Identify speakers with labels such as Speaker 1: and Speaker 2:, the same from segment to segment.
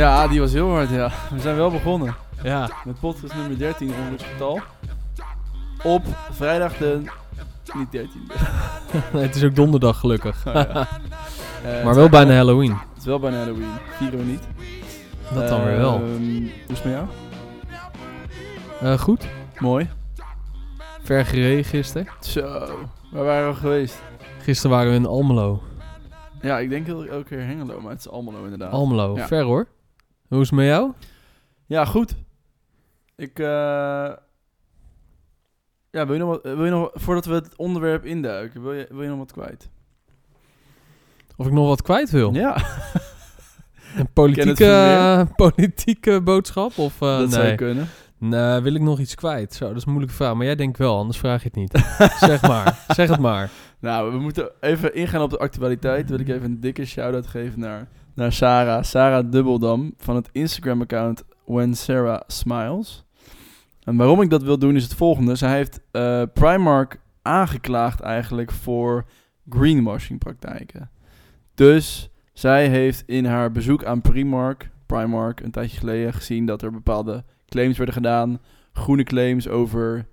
Speaker 1: Ja, die was heel hard, ja. We zijn wel begonnen
Speaker 2: Ja.
Speaker 1: met podcast nummer 13 onder het getal. Op vrijdag de... Niet 13.
Speaker 2: Nee, het is ook donderdag gelukkig.
Speaker 1: Oh, ja. Eh,
Speaker 2: maar wel bijna Halloween.
Speaker 1: Het is wel bijna Halloween. Vieren we niet.
Speaker 2: Dat dan weer wel.
Speaker 1: Ehm, Hoe is het met jou?
Speaker 2: Eh, goed.
Speaker 1: Mooi.
Speaker 2: Ver gereden gisteren.
Speaker 1: Zo. Waar waren we geweest?
Speaker 2: Gisteren waren we in Almelo.
Speaker 1: Ja, ik denk heel elke keer Hengelo, maar het is Almelo inderdaad.
Speaker 2: Almelo.
Speaker 1: Ja.
Speaker 2: Ver hoor. Hoe is het met jou?
Speaker 1: Ja, goed. Ik, eh... Ja, wil je nog wat... Wil je nog, voordat we het onderwerp induiken, wil je, wil je nog wat kwijt?
Speaker 2: Of ik nog wat kwijt wil?
Speaker 1: Ja,
Speaker 2: Een politieke, politieke boodschap? Of, eh,
Speaker 1: dat zou
Speaker 2: nee.
Speaker 1: kunnen.
Speaker 2: nee, wil ik nog iets kwijt? Zo, dat is een moeilijke vraag. Maar jij denkt wel, anders vraag je het niet. zeg maar. Zeg het maar.
Speaker 1: Nou, we moeten even ingaan op de actualiteit. Wil ik even een dikke shout-out geven naar, naar Sarah. Sarah Dubbeldam van het Instagram-account When Sarah Smiles. En waarom ik dat wil doen is het volgende. Zij heeft eh, Primark aangeklaagd eigenlijk voor greenwashing praktijken. Dus zij heeft in haar bezoek aan Primark, Primark een tijdje geleden gezien dat er bepaalde claims werden gedaan. Groene claims over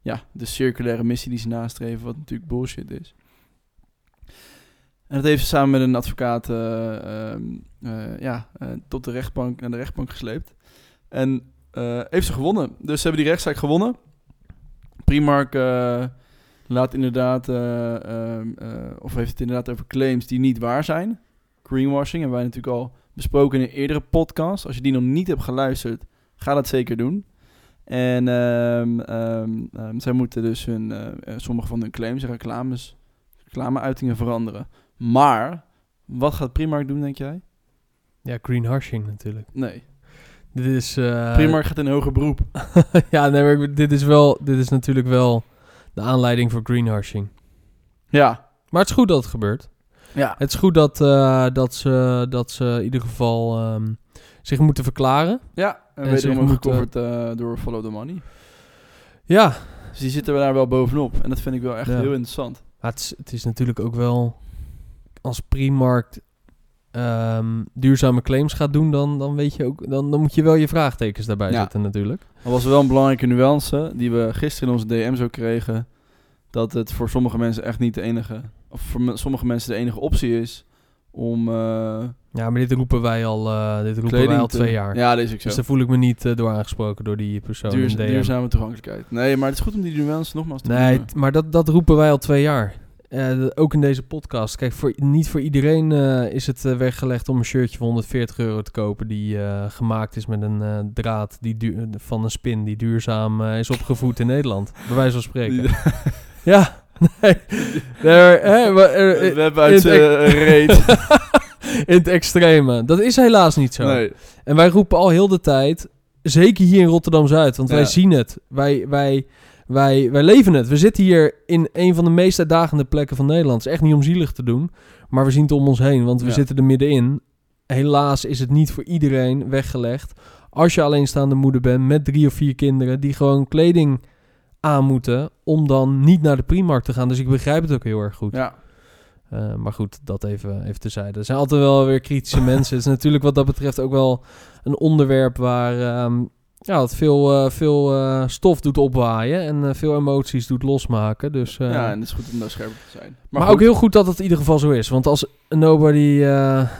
Speaker 1: ja, de circulaire missie die ze nastreven, wat natuurlijk bullshit is. En dat heeft ze samen met een advocaat eh, ehm, eh, ja, eh, tot de rechtbank, naar de rechtbank gesleept. En heeft ze gewonnen. Dus ze hebben die rechtszaak gewonnen. Primark laat inderdaad, eh, ehm, eh, of heeft het inderdaad over claims die niet waar zijn. Greenwashing hebben wij natuurlijk al besproken in een eerdere podcast. Als je die nog niet hebt geluisterd, ga dat zeker doen. En ehm, zij moeten dus hun, sommige van hun claims en reclames, reclameuitingen veranderen. Maar, wat gaat Primark doen, denk jij?
Speaker 2: Ja, greenwashing natuurlijk.
Speaker 1: Nee.
Speaker 2: Dit is... eh,
Speaker 1: Primark gaat in hoger beroep.
Speaker 2: ja, nee, dit is, wel, dit is natuurlijk wel de aanleiding voor greenwashing.
Speaker 1: Ja.
Speaker 2: Maar het is goed dat het gebeurt.
Speaker 1: Ja.
Speaker 2: Het is goed dat, eh, dat, ze, dat ze in ieder geval ehm, zich moeten verklaren.
Speaker 1: Ja, en
Speaker 2: En
Speaker 1: wederom ook gecoverd door Follow the Money.
Speaker 2: Ja,
Speaker 1: Dus die zitten we daar wel bovenop. En dat vind ik wel echt
Speaker 2: Ja.
Speaker 1: heel interessant.
Speaker 2: maar het, is, het is natuurlijk ook wel... Als Primark ehm, duurzame claims gaat doen, dan, dan, weet je ook, dan, dan moet je wel je vraagtekens daarbij
Speaker 1: Ja.
Speaker 2: zetten natuurlijk.
Speaker 1: Dat was wel een belangrijke nuance die we gisteren in onze DM's ook kregen. Dat het voor sommige mensen echt niet de enige, of voor sommige mensen de enige optie is om eh
Speaker 2: Ja, maar dit roepen wij al, eh, dit roepen wij al
Speaker 1: te-
Speaker 2: twee jaar.
Speaker 1: Ja, dat is ook zo.
Speaker 2: Dus daar voel ik me niet eh, door aangesproken door die persoon DM.
Speaker 1: duurzame toegankelijkheid. Nee, maar het is goed om die nuance nogmaals te
Speaker 2: Nee, maar dat, dat roepen wij al twee jaar. De- ook in deze podcast. Kijk, voor, niet voor iedereen eh, is het eh, weggelegd om een shirtje van 140 euro te kopen... die gemaakt is met een draad die van een spin die duurzaam is opgevoed in Nederland. Bij wijze van spreken.
Speaker 1: Die-
Speaker 2: Ja, nee. Er, hè, maar er-
Speaker 1: web uit reet.
Speaker 2: in het extreme. Dat is helaas niet zo.
Speaker 1: Nee.
Speaker 2: En wij roepen al heel de tijd, zeker hier in Rotterdam-Zuid, want
Speaker 1: Ja.
Speaker 2: wij zien het. Wij, wij, wij, wij leven het. We zitten hier in een van de meest uitdagende plekken van Nederland. Het is echt niet om zielig te doen, maar we zien het om ons heen, want we
Speaker 1: Ja.
Speaker 2: zitten er middenin. Helaas is het niet voor iedereen weggelegd. Als je alleenstaande moeder bent met drie of vier kinderen die gewoon kleding aan moeten, om dan niet naar de Primark te gaan. Dus ik begrijp het ook heel erg goed.
Speaker 1: Ja.
Speaker 2: Uh, maar goed, dat even, even terzijde. Er zijn altijd wel weer kritische mensen. Het is natuurlijk wat dat betreft ook wel een onderwerp waar um, ja, het veel, uh, veel uh, stof doet opwaaien en uh, veel emoties doet losmaken. Dus,
Speaker 1: ja, en het is goed om daar scherp op te zijn.
Speaker 2: Maar, maar ook heel goed dat het in ieder geval zo is. Want als nobody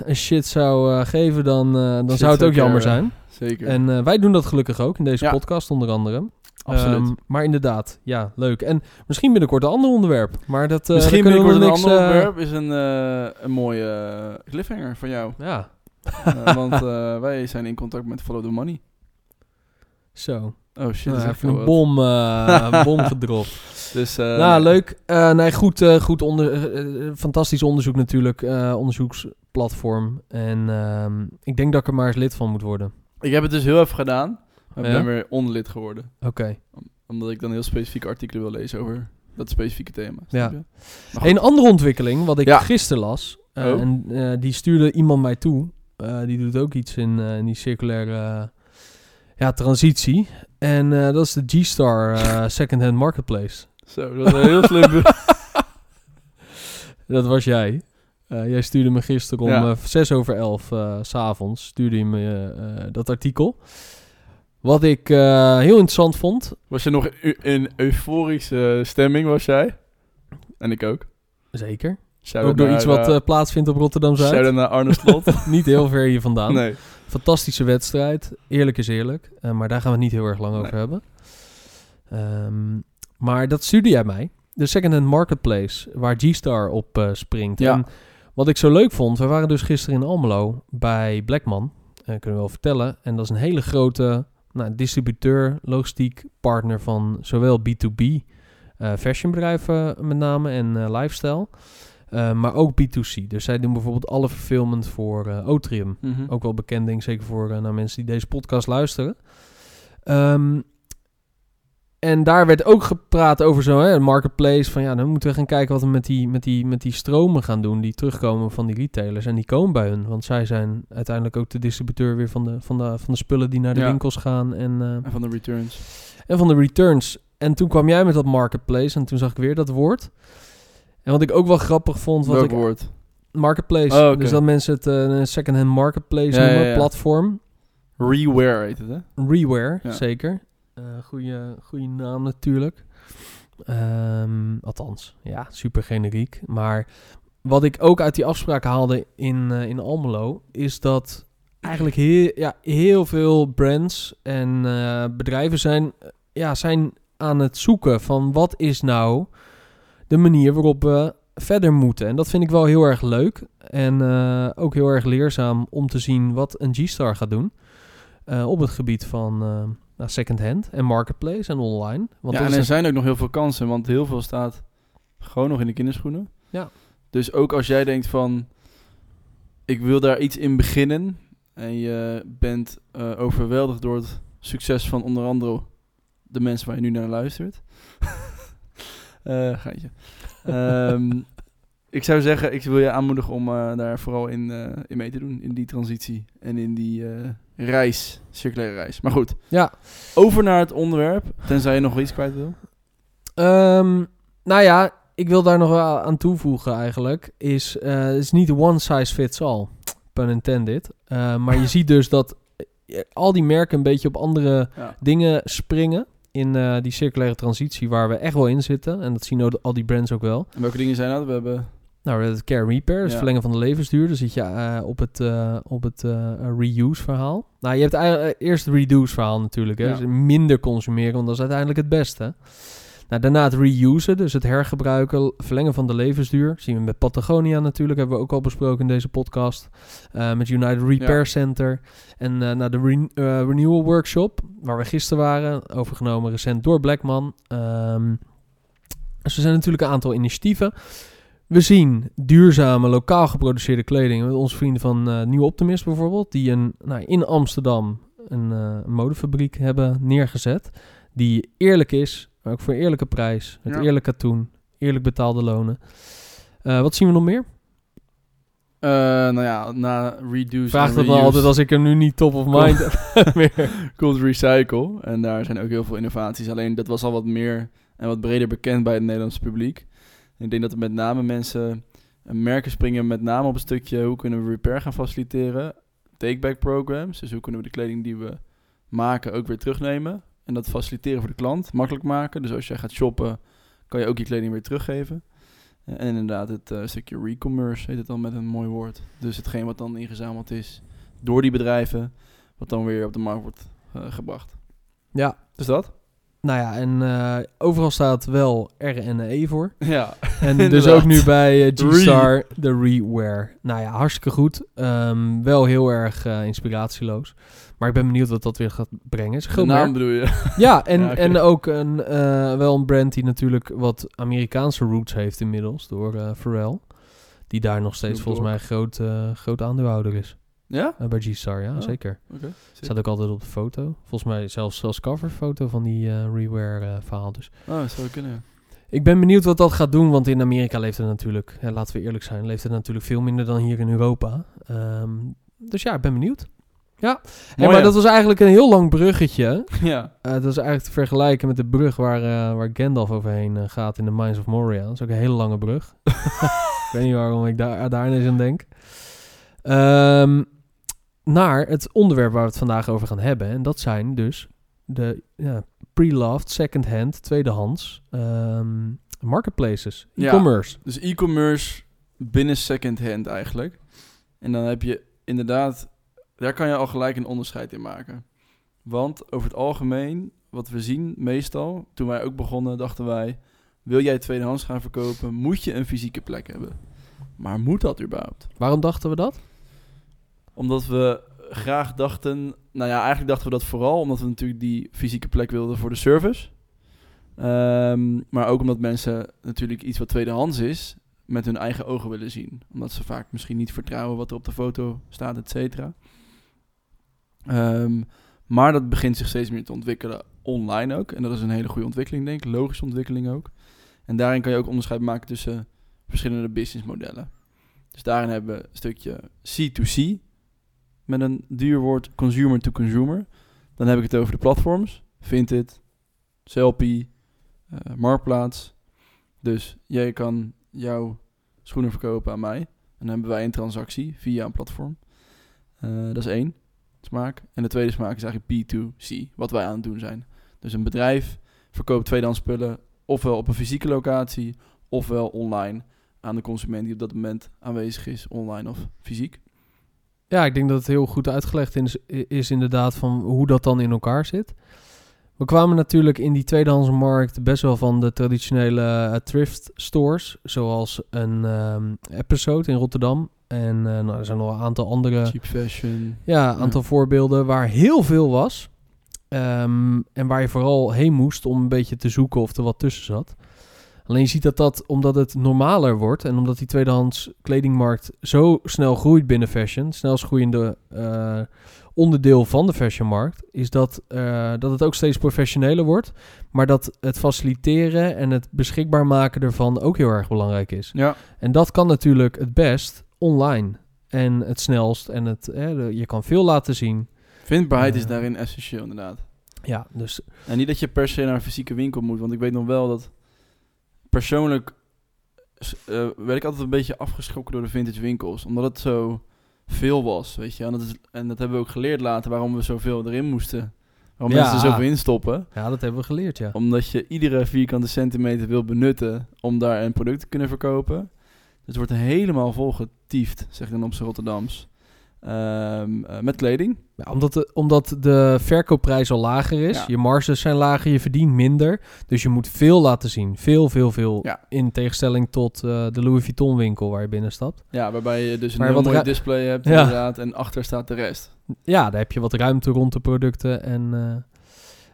Speaker 2: een shit zou geven, dan, dan shit zou het ook jammer zijn.
Speaker 1: Zeker.
Speaker 2: En wij doen dat gelukkig ook in deze ja. podcast onder andere.
Speaker 1: Absoluut.
Speaker 2: Um, maar inderdaad, ja, leuk. En misschien binnenkort een ander onderwerp. Maar dat,
Speaker 1: misschien
Speaker 2: binnenkort
Speaker 1: een
Speaker 2: niks,
Speaker 1: ander onderwerp is een, een mooie cliffhanger van jou.
Speaker 2: Ja.
Speaker 1: want wij zijn in contact met Follow the Money.
Speaker 2: Zo.
Speaker 1: Oh shit.
Speaker 2: Nou, even een bom, uh, bom gedropt.
Speaker 1: Dus,
Speaker 2: nou, leuk. Uh, nee, goed, goed onder, fantastisch onderzoek natuurlijk. onderzoeksplatform. En um, ik denk dat ik er maar eens lid van moet worden.
Speaker 1: Ik heb het dus heel even gedaan. Maar ik ben weer onlid geworden.
Speaker 2: Oké. Okay.
Speaker 1: Om, omdat ik dan heel specifieke artikelen wil lezen over dat specifieke thema.
Speaker 2: Ja. Een andere ontwikkeling, wat ik
Speaker 1: Ja.
Speaker 2: gisteren las.
Speaker 1: Oh.
Speaker 2: En die stuurde iemand mij toe. Die doet ook iets in, in die circulaire ja, transitie. En dat is de G-Star Secondhand Marketplace.
Speaker 1: Zo, dat is een heel slim.
Speaker 2: dat was jij. Eh, jij stuurde me gisteren om
Speaker 1: Ja.
Speaker 2: eh, zes over elf eh, s s'avonds stuurde je me eh, dat artikel. Wat ik eh, heel interessant vond.
Speaker 1: Was je nog in euforische stemming, was jij? En ik ook.
Speaker 2: Zeker. Ook door
Speaker 1: naar,
Speaker 2: iets wat
Speaker 1: eh,
Speaker 2: eh, plaatsvindt op Rotterdam-Zuid.
Speaker 1: Shout-out naar Arne Slot.
Speaker 2: Niet heel ver hier vandaan.
Speaker 1: nee.
Speaker 2: Fantastische wedstrijd. Eerlijk is eerlijk. Eh, maar daar gaan we het niet heel erg lang over hebben. Ehm, maar dat stuurde jij mij. De second-hand marketplace, waar G-Star op springt.
Speaker 1: Ja.
Speaker 2: En wat ik zo leuk vond, we waren dus gisteren in Almelo bij Blackman. Kunnen we wel vertellen. En dat is een hele grote nou, distributeur, logistiek partner van zowel B2B, eh fashionbedrijven met name en lifestyle. Eh, maar ook B2C. Dus zij doen bijvoorbeeld alle fulfillment voor Otrium.
Speaker 1: Mhm.
Speaker 2: Ook wel bekend, denk ik, zeker voor eh, naar mensen die deze podcast luisteren. Ehm, en daar werd ook gepraat over zo'n hè, marketplace. Van ja, dan moeten we gaan kijken wat we met die, met, die, met die stromen gaan doen. Die terugkomen van die retailers. En die komen bij hun. Want zij zijn uiteindelijk ook de distributeur weer van de, van de, van de spullen die naar de
Speaker 1: Ja.
Speaker 2: winkels gaan. En,
Speaker 1: En van de returns.
Speaker 2: en van de returns. En toen kwam jij met dat marketplace. En toen zag ik weer dat woord. En wat ik ook wel grappig vond. Wat
Speaker 1: Welk
Speaker 2: ik,
Speaker 1: woord?
Speaker 2: marketplace.
Speaker 1: Oh.
Speaker 2: Dus dat mensen het eh, een second-hand marketplace
Speaker 1: Ja,
Speaker 2: noemen.
Speaker 1: ja.
Speaker 2: Platform.
Speaker 1: Reware heet het, hè?
Speaker 2: Reware, zeker. Eh goeie, goeie naam natuurlijk. Ehm, althans, ja, super generiek. Maar wat ik ook uit die afspraak haalde in, eh, in Almelo... is dat eigenlijk heel, ja, heel veel brands en bedrijven zijn, ja, zijn aan het zoeken... van wat is nou de manier waarop we verder moeten. En dat vind ik wel heel erg leuk. En eh, ook heel erg leerzaam om te zien wat een G-Star gaat doen... eh, op het gebied van eh nou, second-hand en marketplace en online. Want
Speaker 1: ja, en er zijn ook nog heel veel kansen, want heel veel staat gewoon nog in de kinderschoenen.
Speaker 2: Ja.
Speaker 1: Dus ook als jij denkt van, ik wil daar iets in beginnen en je bent overweldigd door het succes van onder andere de mensen waar je nu naar luistert. Eh geintje. Ehm, ik zou zeggen, ik wil je aanmoedigen om eh, daar vooral in, eh, in mee te doen, in die transitie en in die reis, circulaire reis. Maar goed,
Speaker 2: Ja,
Speaker 1: over naar het onderwerp, tenzij je nog wel iets kwijt wil.
Speaker 2: Ehm, nou ja, ik wil daar nog wel aan toevoegen eigenlijk. Is, het is niet one size fits all, pun intended. Maar je ziet dus dat al die merken een beetje op andere
Speaker 1: Ja.
Speaker 2: dingen springen. In eh, die circulaire transitie waar we echt wel in zitten. En dat zien al die brands ook wel.
Speaker 1: En welke dingen zijn dat? We hebben...
Speaker 2: Nou, het care repair, dus
Speaker 1: Ja.
Speaker 2: verlengen van de levensduur. Dan zit je eh, op het, eh, op het reuse verhaal. Nou, je hebt eigenlijk eerst het reduce verhaal natuurlijk. Hè?
Speaker 1: Ja.
Speaker 2: Dus minder consumeren, want dat is uiteindelijk het beste. Nou, daarna het reusen, dus het hergebruiken, verlengen van de levensduur. Dat zien we met Patagonia natuurlijk, hebben we ook al besproken in deze podcast. Eh, met United Repair
Speaker 1: Ja.
Speaker 2: Center. En nou, de eh, Renewal Workshop, waar we gisteren waren, overgenomen recent door Blackman. Ehm, dus er zijn natuurlijk een aantal initiatieven. We zien duurzame, lokaal geproduceerde kleding met onze vrienden van Nieuw Optimist bijvoorbeeld, die een, nou, in Amsterdam een, een modefabriek hebben neergezet, die eerlijk is, maar ook voor eerlijke prijs, met
Speaker 1: Ja.
Speaker 2: eerlijk katoen, eerlijk betaalde lonen. Eh, wat zien we nog meer?
Speaker 1: Eh, nou ja, na reduce
Speaker 2: Vraag dat
Speaker 1: reuse
Speaker 2: altijd als ik er nu niet top of mind meer.
Speaker 1: komt recycle. En daar zijn ook heel veel innovaties. Alleen dat was al wat meer en wat breder bekend bij het Nederlandse publiek. En ik denk dat er met name mensen, eh, merken springen met name op een stukje hoe kunnen we repair gaan faciliteren. Take-back programs, dus hoe kunnen we de kleding die we maken ook weer terugnemen. En dat faciliteren voor de klant, makkelijk maken. Dus als jij gaat shoppen, kan je ook je kleding weer teruggeven. Eh, En inderdaad het eh, stukje re-commerce heet het dan met een mooi woord. Dus hetgeen wat dan ingezameld is door die bedrijven, wat dan weer op de markt wordt eh, gebracht.
Speaker 2: Ja,
Speaker 1: Dus dat?
Speaker 2: nou ja, en overal staat wel RNE voor.
Speaker 1: Ja.
Speaker 2: En dus ook nu bij G-Star, de Rewear. Nou ja, hartstikke goed. Ehm, wel heel erg inspiratieloos. Maar ik ben benieuwd wat dat weer gaat brengen. Is
Speaker 1: De naam bedoel je?
Speaker 2: Ja, en,
Speaker 1: Ja,
Speaker 2: en ook een, eh, wel een brand die natuurlijk wat Amerikaanse roots heeft inmiddels. Door eh Pharrell. Die daar nog steeds volgens mij groot, eh, groot aandeelhouder is.
Speaker 1: Ja?
Speaker 2: Bij G-Star, ja,
Speaker 1: Oh.
Speaker 2: zeker.
Speaker 1: Oké.
Speaker 2: Staat ook altijd op de foto. Volgens mij zelfs als coverfoto van die Rewear eh, verhaal. Dus
Speaker 1: Oh, dat zou kunnen.
Speaker 2: ik ben benieuwd wat dat gaat doen, want in Amerika leeft het natuurlijk, hè, laten we eerlijk zijn, leeft het natuurlijk veel minder dan hier in Europa. Ehm, dus ja, ik ben benieuwd. Ja,
Speaker 1: Mooi,
Speaker 2: maar dat was eigenlijk een heel lang bruggetje.
Speaker 1: Ja.
Speaker 2: Eh, dat is eigenlijk te vergelijken met de brug waar, eh, waar Gandalf overheen eh, gaat in de Mines of Moria. Dat is ook een hele lange brug. ik weet niet waarom ik daar, daar ineens aan denk. Ehm, naar het onderwerp waar we het vandaag over gaan hebben. En dat zijn dus de ja, pre-loved, second-hand, tweedehands ehm, marketplaces,
Speaker 1: Ja.
Speaker 2: e-commerce.
Speaker 1: Dus e-commerce binnen second-hand eigenlijk. En dan heb je inderdaad, daar kan je al gelijk een onderscheid in maken. Want over het algemeen, wat we zien meestal, toen wij ook begonnen, dachten wij, wil jij tweedehands gaan verkopen, moet je een fysieke plek hebben. Maar moet dat überhaupt?
Speaker 2: Waarom dachten we dat?
Speaker 1: Omdat we graag dachten, nou ja, eigenlijk dachten we dat vooral omdat we natuurlijk die fysieke plek wilden voor de service. Ehm, maar ook omdat mensen natuurlijk iets wat tweedehands is, met hun eigen ogen willen zien. Omdat ze vaak misschien niet vertrouwen wat er op de foto staat, et cetera. Ehm, maar dat begint zich steeds meer te ontwikkelen online ook. En dat is een hele goede ontwikkeling, denk ik. Logische ontwikkeling ook. En daarin kan je ook onderscheid maken tussen verschillende businessmodellen. Dus daarin hebben we een stukje C2C, met een duur woord consumer to consumer. Dan heb ik het over de platforms. Vinted, Selfie, eh, Marktplaats. Dus jij kan jouw schoenen verkopen aan mij. En dan hebben wij een transactie via een platform. Eh, dat is één smaak. En de tweede smaak is eigenlijk P2C, wat wij aan het doen zijn. Dus een bedrijf verkoopt tweedehands spullen ofwel op een fysieke locatie, ofwel online aan de consument die op dat moment aanwezig is, online of fysiek.
Speaker 2: Ja, ik denk dat het heel goed uitgelegd is, is inderdaad van hoe dat dan in elkaar zit. We kwamen natuurlijk in die tweedehandsmarkt best wel van de traditionele eh, thrift stores, zoals een ehm, episode in Rotterdam. En eh, nou, er zijn nog een aantal andere
Speaker 1: Cheap fashion.
Speaker 2: ja, een aantal voorbeelden waar heel veel was. Ehm, en waar je vooral heen moest om een beetje te zoeken of er wat tussen zat. Alleen je ziet dat dat, omdat het normaler wordt en omdat die tweedehands kledingmarkt zo snel groeit binnen fashion, snelst groeiende eh, onderdeel van de fashionmarkt, is dat, eh, dat het ook steeds professioneler wordt. Maar dat het faciliteren en het beschikbaar maken ervan ook heel erg belangrijk is.
Speaker 1: Ja,
Speaker 2: En dat kan natuurlijk het best online. En het snelst. En het, je kan veel laten zien.
Speaker 1: vindbaarheid is
Speaker 2: Eh.
Speaker 1: daarin essentieel inderdaad.
Speaker 2: Ja, dus
Speaker 1: En niet dat je per se naar een fysieke winkel moet, want ik weet nog wel dat persoonlijk eh, werd ik altijd een beetje afgeschrokken door de vintage winkels, omdat het zo veel was, weet je. En dat, is, en dat hebben we ook geleerd later, waarom we zoveel erin moisten. Waarom
Speaker 2: Ja.
Speaker 1: mensen er zoveel instoppen.
Speaker 2: ja, dat hebben we geleerd, ja.
Speaker 1: Omdat je iedere vierkante centimeter wil benutten om daar een product te kunnen verkopen. Dus het wordt helemaal volgetiefd, zeg ik dan op z'n Rotterdams. Ehm, eh, met kleding.
Speaker 2: Ja, omdat, de, omdat de verkoopprijs al lager is.
Speaker 1: Ja.
Speaker 2: Je marges zijn lager, je verdient minder. Dus je moet veel laten zien. Veel, veel, veel.
Speaker 1: Ja.
Speaker 2: In tegenstelling tot eh, de Louis Vuitton winkel waar je binnen stapt.
Speaker 1: Ja, waarbij je dus een
Speaker 2: Maar
Speaker 1: heel
Speaker 2: wat
Speaker 1: mooi display hebt
Speaker 2: Ja.
Speaker 1: inderdaad. En achter staat de rest.
Speaker 2: Ja, daar heb je wat ruimte rond de producten. En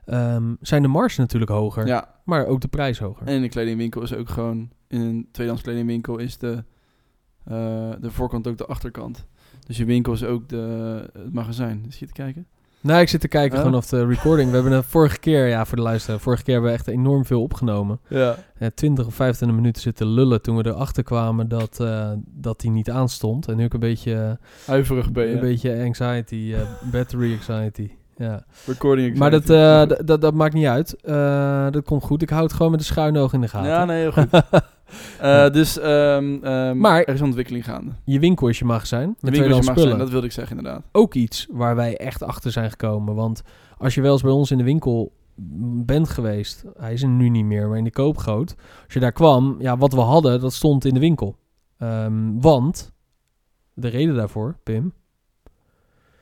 Speaker 2: eh, ehm, zijn de marges natuurlijk hoger.
Speaker 1: Ja,
Speaker 2: Maar ook de prijs hoger.
Speaker 1: en in de kledingwinkel is ook gewoon... In een tweedehands kledingwinkel is de, de voorkant ook de achterkant. Dus je winkel is ook de, het magazijn. Zit je te kijken?
Speaker 2: Nou, ik zit te kijken gewoon of de recording. We hebben de vorige keer, ja, voor de luisteraar, vorige keer hebben we echt enorm veel opgenomen.
Speaker 1: Ja.
Speaker 2: Eh, 20 of 25 minuten zitten lullen toen we erachter kwamen dat, eh, dat die niet aanstond. En nu ook een beetje,
Speaker 1: Huiverig ben je.
Speaker 2: een beetje anxiety, eh, battery anxiety. Ja.
Speaker 1: Recording
Speaker 2: Maar dat,
Speaker 1: anxiety.
Speaker 2: eh, d- dat, dat maakt niet uit. Dat komt goed. Ik hou het gewoon met de schuine oog in de gaten.
Speaker 1: Ja, nee, heel goed. Eh, dus ehm, ehm,
Speaker 2: Maar-
Speaker 1: er is een ontwikkeling gaande.
Speaker 2: Je winkel is je magazijn. Met
Speaker 1: De winkel
Speaker 2: tweedehands
Speaker 1: mag zijn, dat wilde ik zeggen inderdaad.
Speaker 2: Ook iets waar wij echt achter zijn gekomen. Want als je wel eens bij ons in de winkel bent geweest. Hij is er nu niet meer, maar in de koopgoot. Als je daar kwam, ja, wat we hadden, dat stond in de winkel. Ehm, want, de reden daarvoor, Pim.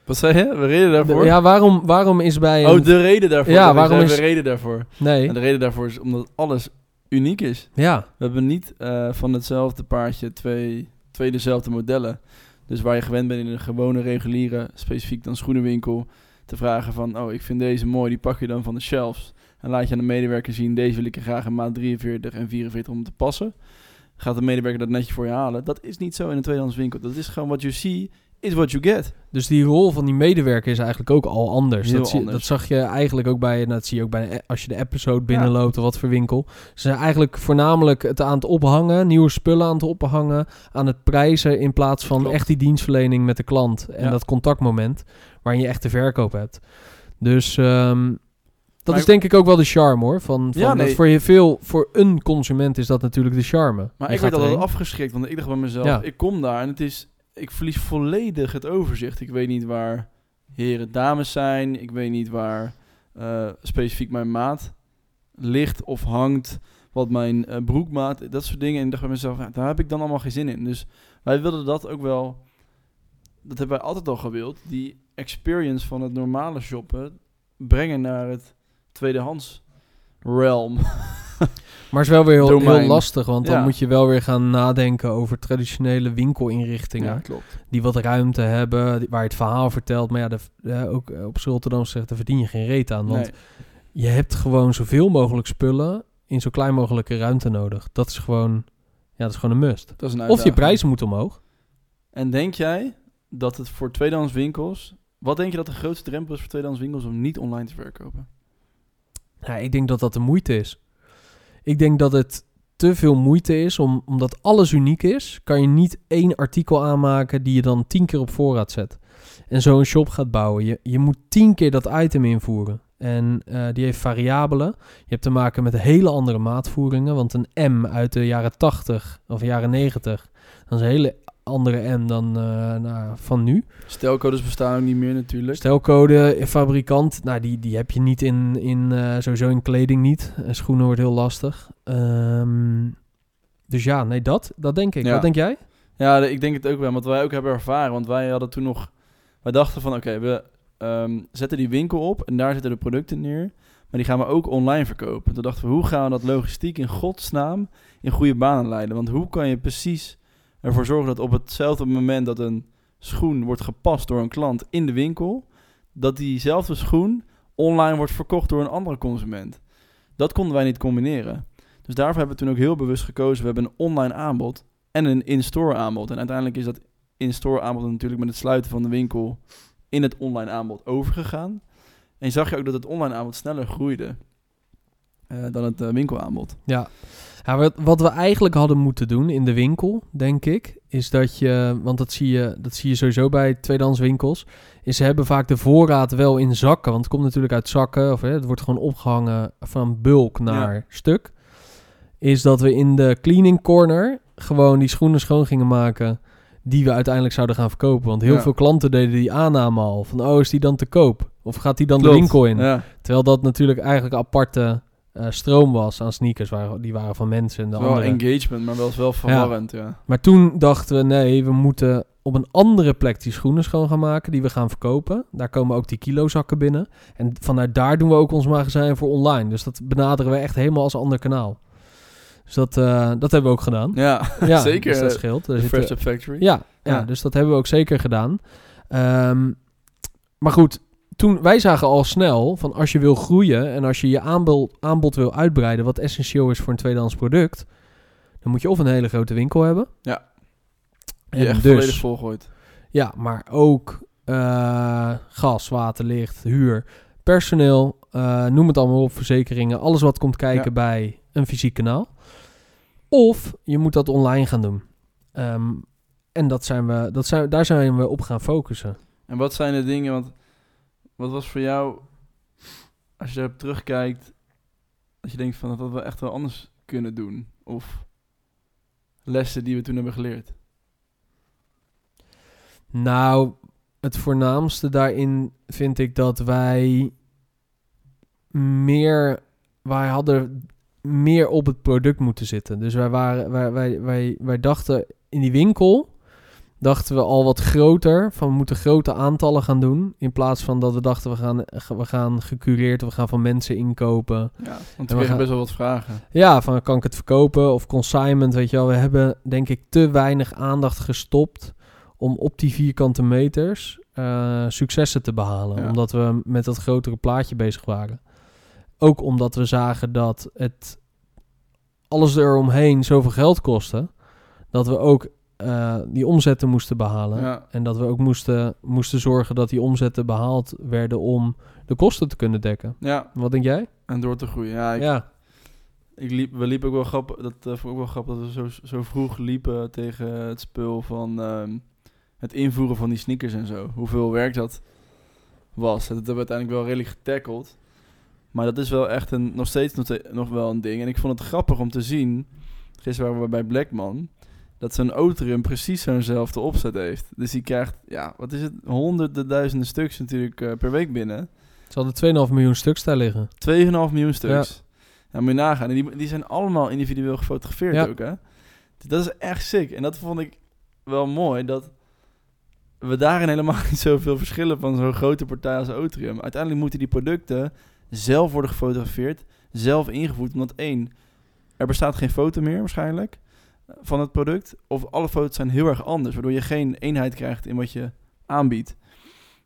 Speaker 1: Wat zei je? We reden daarvoor?
Speaker 2: De- ja, waarom, waarom is bij een...
Speaker 1: Oh, de reden daarvoor.
Speaker 2: Ja, waarom
Speaker 1: zijn
Speaker 2: is-
Speaker 1: De reden daarvoor.
Speaker 2: Nee,
Speaker 1: En de reden daarvoor is omdat alles uniek is.
Speaker 2: ja.
Speaker 1: We hebben niet eh, van hetzelfde paardje twee, twee dezelfde modellen. Dus waar je gewend bent in een gewone reguliere, specifiek dan schoenenwinkel, te vragen van, oh, ik vind deze mooi, die pak je dan van de shelves. En laat je aan de medewerker zien, deze wil ik er graag in maat 43 en 44 om te passen. Gaat de medewerker dat netje voor je halen? Dat is niet zo in een tweedehands winkel. Dat is gewoon wat you see is what you get.
Speaker 2: Dus die rol van die medewerker is eigenlijk ook al anders. Dat,
Speaker 1: anders.
Speaker 2: dat zag je eigenlijk ook bij, dat zie je ook bij als je de episode binnenloopt of wat voor winkel. Ze zijn eigenlijk voornamelijk het aan het ophangen, nieuwe spullen aan het ophangen, aan het prijzen in plaats van
Speaker 1: Klopt.
Speaker 2: echt die dienstverlening met de klant en
Speaker 1: Ja.
Speaker 2: dat contactmoment waarin je echt de verkoop hebt. Dus ehm, dat
Speaker 1: Maar
Speaker 2: is denk ik ook wel de charme hoor. Van, van
Speaker 1: Ja,
Speaker 2: dat voor, je veel, voor een consument is dat natuurlijk de charme.
Speaker 1: Maar
Speaker 2: Je
Speaker 1: ik werd altijd
Speaker 2: erheen.
Speaker 1: afgeschrikt, want ik dacht bij mezelf,
Speaker 2: Ja.
Speaker 1: ik kom daar en het is, ik verlies volledig het overzicht. Ik weet niet waar heren, dames zijn. Ik weet niet waar eh, specifiek mijn maat ligt of hangt. Wat mijn eh, broekmaat, dat soort dingen. En ik dacht bij mezelf, daar heb ik dan allemaal geen zin in. Dus wij wilden dat ook wel, dat hebben wij altijd al gewild. Die experience van het normale shoppen brengen naar het tweedehands realm.
Speaker 2: Maar het is wel weer heel, lastig, want dan moet je wel weer gaan nadenken over traditionele winkelinrichtingen.
Speaker 1: klopt.
Speaker 2: Die wat ruimte hebben, die- waar je het verhaal vertelt. Maar ja, de, ja, ook eh, op Rotterdam zegt, daar verdien je geen reet aan. Want
Speaker 1: Nee.
Speaker 2: je hebt gewoon zoveel mogelijk spullen in zo klein mogelijke ruimte nodig. Dat is gewoon, ja, dat is gewoon een must.
Speaker 1: Dat is een
Speaker 2: Of je prijzen moeten omhoog.
Speaker 1: En denk jij dat het voor tweedehands winkels... Wat denk je dat de grootste drempel is voor tweedehands winkels om niet online te verkopen?
Speaker 2: Ja, ik denk dat dat de moeite is. Ik denk dat het te veel moeite is, om, omdat alles uniek is, kan je niet één artikel aanmaken die je dan tien keer op voorraad zet. En zo een shop gaat bouwen. Je, je moet tien keer dat item invoeren. En eh, die heeft variabelen. Je hebt te maken met hele andere maatvoeringen. Want een M uit de jaren 80 of jaren 90, dat is een hele andere M dan eh, nou, van nu.
Speaker 1: Stelcodes bestaan ook niet meer natuurlijk.
Speaker 2: Stelcode, eh, fabrikant, nou die, die heb je niet in, in eh, sowieso in kleding niet. En schoenen wordt heel lastig. Ehm, dus ja, nee, dat, dat denk ik.
Speaker 1: Ja.
Speaker 2: Wat denk jij?
Speaker 1: Ja, ik denk het ook wel. Want wij ook hebben ervaren. Want wij hadden toen nog... Wij dachten van, oké, we ehm, zetten die winkel op. En daar zitten de producten neer. Maar die gaan we ook online verkopen. Toen dachten we, hoe gaan we dat logistiek in godsnaam in goede banen leiden? Want hoe kan je precies ervoor zorgen dat op hetzelfde moment dat een schoen wordt gepast door een klant in de winkel, dat diezelfde schoen online wordt verkocht door een andere consument? Dat konden wij niet combineren. Dus daarvoor hebben we toen ook heel bewust gekozen. We hebben een online aanbod en een in-store aanbod. En uiteindelijk is dat in-store aanbod natuurlijk met het sluiten van de winkel in het online aanbod overgegaan. En je zag je ook dat het online aanbod sneller groeide eh, dan het eh, winkelaanbod.
Speaker 2: Ja. Ja wat, wat we eigenlijk hadden moeten doen in de winkel, denk ik, is dat je, want dat zie je, dat zie je sowieso bij tweedehands winkels, is ze hebben vaak de voorraad wel in zakken, want het komt natuurlijk uit zakken, of hè, het wordt gewoon opgehangen van bulk naar stuk. Is dat we in de cleaning corner gewoon die schoenen schoon gingen maken die we uiteindelijk zouden gaan verkopen. Want heel
Speaker 1: Ja.
Speaker 2: veel klanten deden die aanname al. Van, oh, is die dan te koop? Of gaat die dan de winkel in?
Speaker 1: Ja,
Speaker 2: Terwijl dat natuurlijk eigenlijk aparte eh, stroom was aan sneakers. Waren, die waren van mensen en de
Speaker 1: wel
Speaker 2: andere.
Speaker 1: engagement, maar wel, wel verwarrend. Ja.
Speaker 2: Maar toen dachten we, nee, we moeten op een andere plek die schoenen schoon gaan maken. Die we gaan verkopen. Daar komen ook die kilozakken binnen. En vanuit daar doen we ook ons magazijn voor online. Dus dat benaderen we echt helemaal als ander kanaal. Dus dat, eh, dat hebben we ook gedaan.
Speaker 1: Ja,
Speaker 2: Ja,
Speaker 1: zeker.
Speaker 2: Dus dat scheelt.
Speaker 1: De
Speaker 2: zitten-
Speaker 1: Fresh Up Factory.
Speaker 2: ja, ja.
Speaker 1: Ja.
Speaker 2: dus dat hebben we ook zeker gedaan. Ehm, maar goed, toen, wij zagen al snel van als je wil groeien en als je je aanbod, aanbod wil uitbreiden, wat essentieel is voor een tweedehands product, dan moet je of een hele grote winkel hebben.
Speaker 1: Ja.
Speaker 2: En
Speaker 1: Die echt
Speaker 2: dus,
Speaker 1: volledig volgooit.
Speaker 2: ja, maar ook eh, gas, water, licht, huur, personeel, eh, noem het allemaal op, verzekeringen, alles wat komt kijken
Speaker 1: Ja.
Speaker 2: bij een fysiek kanaal. Of je moet dat online gaan doen. Ehm, en dat zijn we, dat zijn, daar zijn we op gaan focussen.
Speaker 1: En wat zijn de dingen, want wat was voor jou, als je daarop terugkijkt, dat je denkt van dat hadden we echt wel anders kunnen doen? Of lessen die we toen hebben geleerd?
Speaker 2: Nou, het voornaamste daarin vind ik dat wij meer, wij hadden meer op het product moeten zitten. Dus wij waren, wij, wij, wij, wij dachten in die winkel, dachten we al wat groter, van we moeten grote aantallen gaan doen. In plaats van dat we dachten we gaan, we gaan gecureerd, we gaan van mensen inkopen.
Speaker 1: Ja, want
Speaker 2: we
Speaker 1: kregen best wel wat vragen.
Speaker 2: Ja, van kan ik het verkopen of consignment, weet je wel. We hebben denk ik te weinig aandacht gestopt om op die vierkante meters eh, successen te behalen.
Speaker 1: Ja.
Speaker 2: Omdat we met dat grotere plaatje bezig waren. Ook omdat we zagen dat het alles eromheen zoveel geld kostte. Dat we ook eh, die omzetten moesten behalen.
Speaker 1: Ja.
Speaker 2: En dat we ook moesten, moesten zorgen dat die omzetten behaald werden om de kosten te kunnen dekken.
Speaker 1: ja,
Speaker 2: Wat denk jij?
Speaker 1: en door te groeien. Ja, ik,
Speaker 2: ja,
Speaker 1: ik liep, we liepen ook wel grappig. Dat vond ik ook wel grappig dat we zo, zo vroeg liepen tegen het spul van ehm, het invoeren van die sneakers en zo. Hoeveel werk dat was. Dat hebben we uiteindelijk wel redelijk getackled. Maar dat is wel echt een, nog steeds nog, nog wel een ding. En ik vond het grappig om te zien. Gisteren waren we bij Blackman. Dat zo'n Oterum precies zo'nzelfde opzet heeft. Dus die krijgt, ja, wat is het? Honderden duizenden stuks natuurlijk eh, per week binnen.
Speaker 2: ze hadden 2,5 miljoen stuks daar liggen.
Speaker 1: 2,5 miljoen stuks. Ja. moet je nagaan. En die, die zijn allemaal individueel gefotografeerd
Speaker 2: Ja.
Speaker 1: ook, hè? Dus Dat is echt sick. En dat vond ik wel mooi, dat we daarin helemaal niet zoveel verschillen van zo'n grote partij als Otrium. Uiteindelijk moeten die producten zelf worden gefotografeerd, zelf ingevoerd. Omdat één, er bestaat geen foto meer waarschijnlijk van het product. Of alle foto's zijn heel erg anders, waardoor je geen eenheid krijgt in wat je aanbiedt.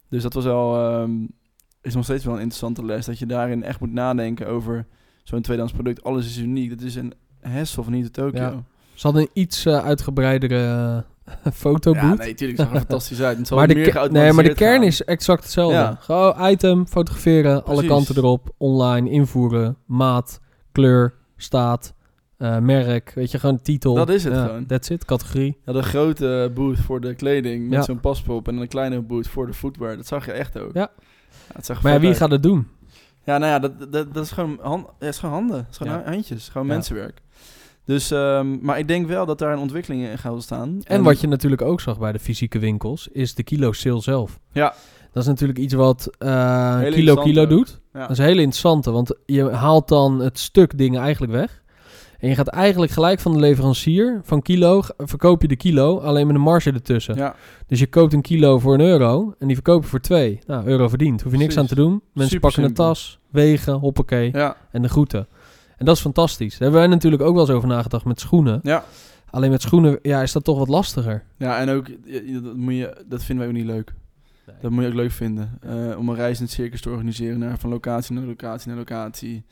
Speaker 1: Dus dat was wel, ehm, is nog steeds wel een interessante les. Dat je daarin echt moet nadenken over zo'n tweedehands product. Alles is uniek. Dat is een hassle van hier tot Tokio.
Speaker 2: Ja. Ze hadden een iets eh, uitgebreidere eh, fotoboot.
Speaker 1: Ja, nee, tuurlijk. Het zag er fantastisch uit. Het zal
Speaker 2: maar de,
Speaker 1: meer
Speaker 2: nee, maar de kern
Speaker 1: gaan.
Speaker 2: is exact hetzelfde.
Speaker 1: Ja.
Speaker 2: Gewoon item, fotograferen, alle kanten erop, online, invoeren, maat, kleur, staat, eh, merk, weet je, gewoon titel.
Speaker 1: Dat is het
Speaker 2: Ja,
Speaker 1: gewoon.
Speaker 2: That's it, categorie.
Speaker 1: Ja, de grote booth voor de kleding met
Speaker 2: Ja.
Speaker 1: zo'n paspop en een kleine booth voor de footwear. Dat zag je echt ook.
Speaker 2: Ja. Maar ja,
Speaker 1: vet
Speaker 2: wie
Speaker 1: uit.
Speaker 2: gaat het doen?
Speaker 1: Ja, nou ja, dat, dat, dat is gewoon, hand, is gewoon handen. Het is gewoon handjes. Gewoon mensenwerk. Dus, ehm, maar ik denk wel dat daar een ontwikkeling in gaat ontstaan.
Speaker 2: En wat je natuurlijk ook zag bij de fysieke winkels, is de kilo sale zelf.
Speaker 1: Ja.
Speaker 2: Dat is natuurlijk iets wat
Speaker 1: Hele
Speaker 2: kilo
Speaker 1: interessant
Speaker 2: kilo doet. Dat is een hele interessante, want je haalt dan het stuk dingen eigenlijk weg. En je gaat eigenlijk gelijk van de leverancier, van kilo, verkoop je de kilo, alleen met een marge ertussen.
Speaker 1: Ja,
Speaker 2: Dus je koopt een kilo voor een euro en die verkoop je voor twee. Nou, euro verdiend. Hoef je niks
Speaker 1: Precies.
Speaker 2: aan te doen. Mensen
Speaker 1: Super
Speaker 2: pakken een
Speaker 1: simpel.
Speaker 2: tas, wegen, hoppakee
Speaker 1: ja,
Speaker 2: en de groeten. En dat is fantastisch. Daar hebben wij natuurlijk ook wel eens over nagedacht met schoenen.
Speaker 1: ja.
Speaker 2: Alleen met schoenen ja, is dat toch wat lastiger.
Speaker 1: Ja, en ook, dat, moet je, dat vinden wij ook niet leuk. Dat moet je ook leuk vinden. Eh, om een reis in het circus te organiseren naar, van locatie naar locatie naar locatie.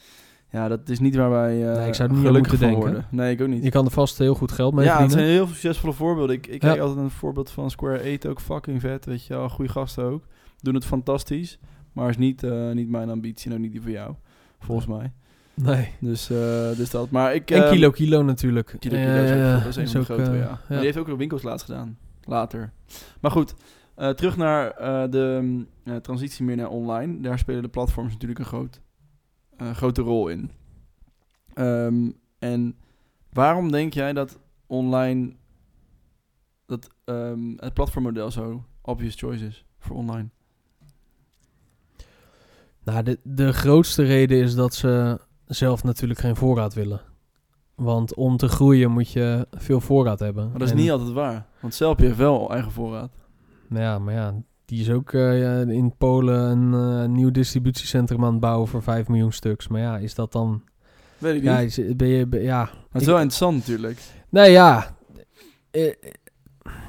Speaker 1: Ja, dat is niet waar wij eh
Speaker 2: Nee, ik zou het niet
Speaker 1: gelukkig van
Speaker 2: denken.
Speaker 1: worden. Nee, ik ook niet.
Speaker 2: Je kan er vast heel goed geld mee
Speaker 1: ja, het
Speaker 2: verdienen.
Speaker 1: zijn heel succesvolle voorbeelden. Ik, ik
Speaker 2: Ja.
Speaker 1: kijk altijd een voorbeeld van Square 8 ook fucking vet. Weet je wel, goede gasten ook. Doen het fantastisch. Maar is niet, eh, niet mijn ambitie en ook niet die van jou. Volgens mij.
Speaker 2: Nee.
Speaker 1: Dus, eh, dus dat. Maar ik...
Speaker 2: En
Speaker 1: eh,
Speaker 2: kilo kilo natuurlijk.
Speaker 1: Kilo Kilo is ook, dat is een
Speaker 2: is
Speaker 1: van de grotere, ja. Die heeft ook nog winkels laatst gedaan. Later. Maar goed, eh, terug naar eh, de mm, eh, transitie meer naar online. Daar spelen de platforms natuurlijk een groot, eh, grote rol in. Ehm, en waarom denk jij dat online dat ehm, het platformmodel zo obvious choice is voor online?
Speaker 2: Nou, de, de grootste reden is dat ze zelf natuurlijk geen voorraad willen. Want om te groeien moet je veel voorraad hebben.
Speaker 1: Maar dat is
Speaker 2: En-
Speaker 1: niet altijd waar. Want zelf heeft wel eigen voorraad.
Speaker 2: Nou ja, maar ja, die is ook eh, in Polen een eh, nieuw distributiecentrum aan het bouwen voor 5 miljoen stuks. Maar ja, is dat dan...
Speaker 1: Weet ik niet.
Speaker 2: Ja,
Speaker 1: maar
Speaker 2: is, ben je... ben- ja.
Speaker 1: het is wel interessant natuurlijk.
Speaker 2: Nee, ja. Eh,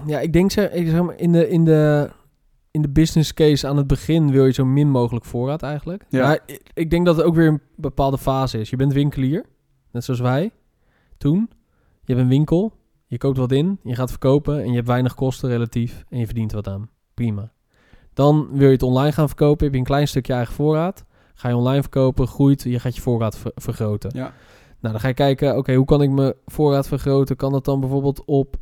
Speaker 2: ja, ik denk zeg, ik zeg maar, in de, in, de, in de business case aan het begin wil je zo min mogelijk voorraad eigenlijk.
Speaker 1: Ja.
Speaker 2: Maar ik, ik denk dat het ook weer een bepaalde fase is. Je bent winkelier, net zoals wij toen. Je hebt een winkel, je koopt wat in, je gaat verkopen en je hebt weinig kosten relatief en je verdient wat aan. Prima. Dan wil je het online gaan verkopen, heb je een klein stukje eigen voorraad. Ga je online verkopen, groeit, je gaat je voorraad ver- vergroten.
Speaker 1: Ja.
Speaker 2: Nou, dan ga je kijken, oké, hoe kan ik mijn voorraad vergroten? Kan dat dan bijvoorbeeld op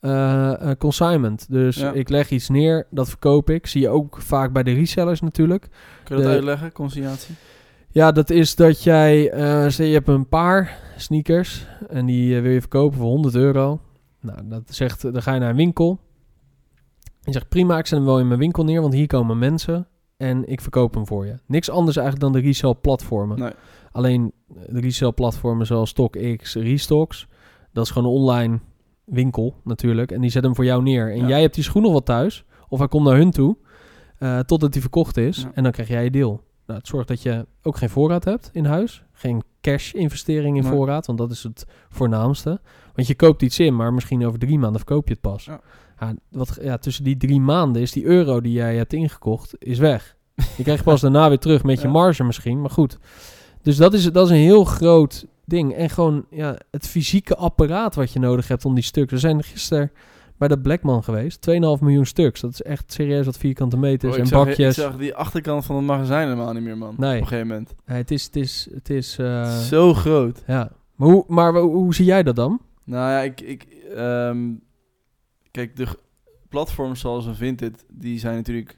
Speaker 2: eh, eh, consignment? Dus
Speaker 1: Ja.
Speaker 2: ik leg iets neer, dat verkoop ik. Zie je ook vaak bij de resellers natuurlijk.
Speaker 1: Kun je dat
Speaker 2: De-
Speaker 1: uitleggen, conciliatie?
Speaker 2: Ja, dat is dat jij, stel je hebt een paar sneakers en die wil je verkopen voor 100 euro. Nou, dat zegt, dan ga je naar een winkel. Je zegt prima, ik zet hem wel in mijn winkel neer, want hier komen mensen en ik verkoop hem voor je. Niks anders eigenlijk dan de resell platformen.
Speaker 1: Nee.
Speaker 2: Alleen eh, de resell platformen zoals StockX, Restocks, dat is gewoon een online winkel natuurlijk. En die zet hem voor jou neer. En
Speaker 1: Ja.
Speaker 2: jij hebt die schoen nog wel thuis, of hij komt naar hun toe, eh, totdat die verkocht is.
Speaker 1: Ja.
Speaker 2: En dan krijg jij je deel. Nou, het zorgt dat je ook geen voorraad hebt in huis. Geen cash-investering in
Speaker 1: Nee.
Speaker 2: voorraad, want dat is het voornaamste. Want je koopt iets in, maar misschien over drie maanden verkoop je het pas.
Speaker 1: Ja.
Speaker 2: Ja, wat, ja, tussen die drie maanden is die euro die jij hebt ingekocht, is weg. Je krijgt pas daarna weer terug met je marge misschien, maar goed. Dus dat is, dat is een heel groot ding. En gewoon ja, het fysieke apparaat wat je nodig hebt om die stukken. We zijn gisteren bij de Blackman geweest. 2,5 miljoen stuks. Dat is echt serieus wat vierkante meters
Speaker 1: Oh,
Speaker 2: en
Speaker 1: zag,
Speaker 2: bakjes.
Speaker 1: Ik zag die achterkant van het magazijn helemaal niet meer, man.
Speaker 2: Nee.
Speaker 1: Op een gegeven moment.
Speaker 2: Ja, het is, het is, het is eh,
Speaker 1: Zo groot.
Speaker 2: ja. Maar, hoe, maar hoe, hoe zie jij dat dan?
Speaker 1: Nou ja, ik... ik ehm, kijk, de platforms zoals een Vinted, die zijn natuurlijk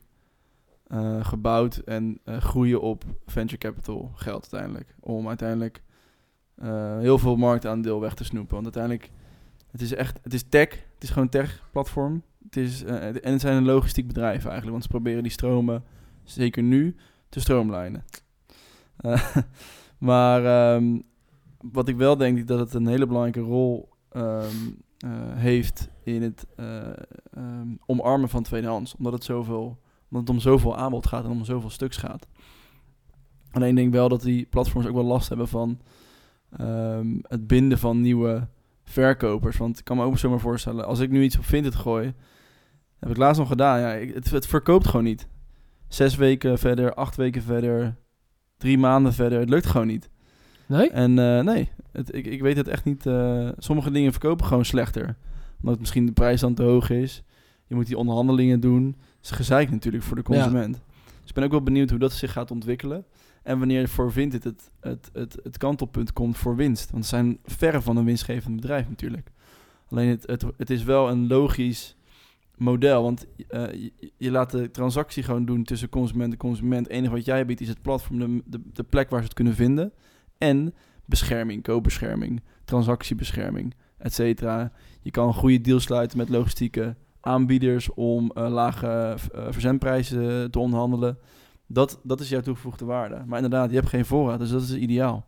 Speaker 1: eh, gebouwd en eh, groeien op venture capital geld uiteindelijk. Om uiteindelijk heel veel marktaandeel weg te snoepen. Want uiteindelijk, het is echt, het is tech. Het is gewoon tech platform. Het is, eh, en het zijn een logistiek bedrijf eigenlijk. Want ze proberen die stromen, zeker nu, te stroomlijnen. Eh, maar ehm, wat ik wel denk, dat het een hele belangrijke rol ehm, eh, heeft in het eh, ehm, omarmen van tweedehands. Omdat het, zoveel, omdat het om zoveel aanbod gaat en om zoveel stuks gaat. Alleen ik denk wel dat die platforms ook wel last hebben van het binden van nieuwe verkopers. Want ik kan me ook zomaar voorstellen, als ik nu iets op Vinted gooi, heb ik laatst nog gedaan. Ja, ik- het, het verkoopt gewoon niet. Zes weken verder, acht weken verder, drie maanden verder. Het lukt gewoon niet.
Speaker 2: Nee?
Speaker 1: En eh, nee, het, ik, ik weet het echt niet. eh, sommige dingen verkopen gewoon slechter. Omdat misschien de prijs dan te hoog is. Je moet die onderhandelingen doen. Het is gezeik natuurlijk voor de
Speaker 2: Ja.
Speaker 1: consument. Dus ik ben ook wel benieuwd hoe dat zich gaat ontwikkelen. En wanneer voor Vinted het, het, het, het kantelpunt komt voor winst. Want ze zijn verre van een winstgevend bedrijf natuurlijk. Alleen het, het, is wel een logisch model. Want eh, je, laat de transactie gewoon doen tussen consument en consument. Het enige wat jij biedt is het platform, de, de, plek waar ze het kunnen vinden. En bescherming, koopbescherming, transactiebescherming, et cetera. Je kan goede deals sluiten met logistieke aanbieders om eh, lage eh, verzendprijzen te onderhandelen. Dat, dat is jouw toegevoegde waarde. Maar inderdaad, je hebt geen voorraad, dus dat is ideaal.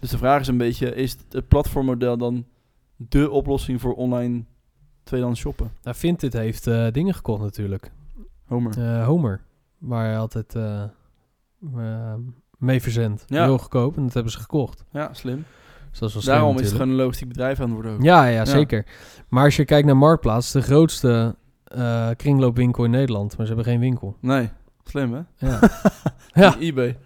Speaker 1: Dus de vraag is een beetje, is het platformmodel dan de oplossing voor online tweedehands shoppen?
Speaker 2: Nou, Vinted heeft eh, dingen gekocht natuurlijk.
Speaker 1: Homer.
Speaker 2: Eh, Homer, waar je altijd eh, mee verzendt.
Speaker 1: Ja.
Speaker 2: Heel goedkoop en dat hebben ze gekocht.
Speaker 1: Ja, slim.
Speaker 2: Dus dat is wel slim
Speaker 1: Daarom is het gewoon een logistiek bedrijf aan het worden ook.
Speaker 2: Ja, ja, zeker. Maar als je kijkt naar Marktplaats, de grootste kringloopwinkel in Nederland. Maar ze hebben geen winkel.
Speaker 1: Nee, slim hè?
Speaker 2: Ja, ja.
Speaker 1: eBay.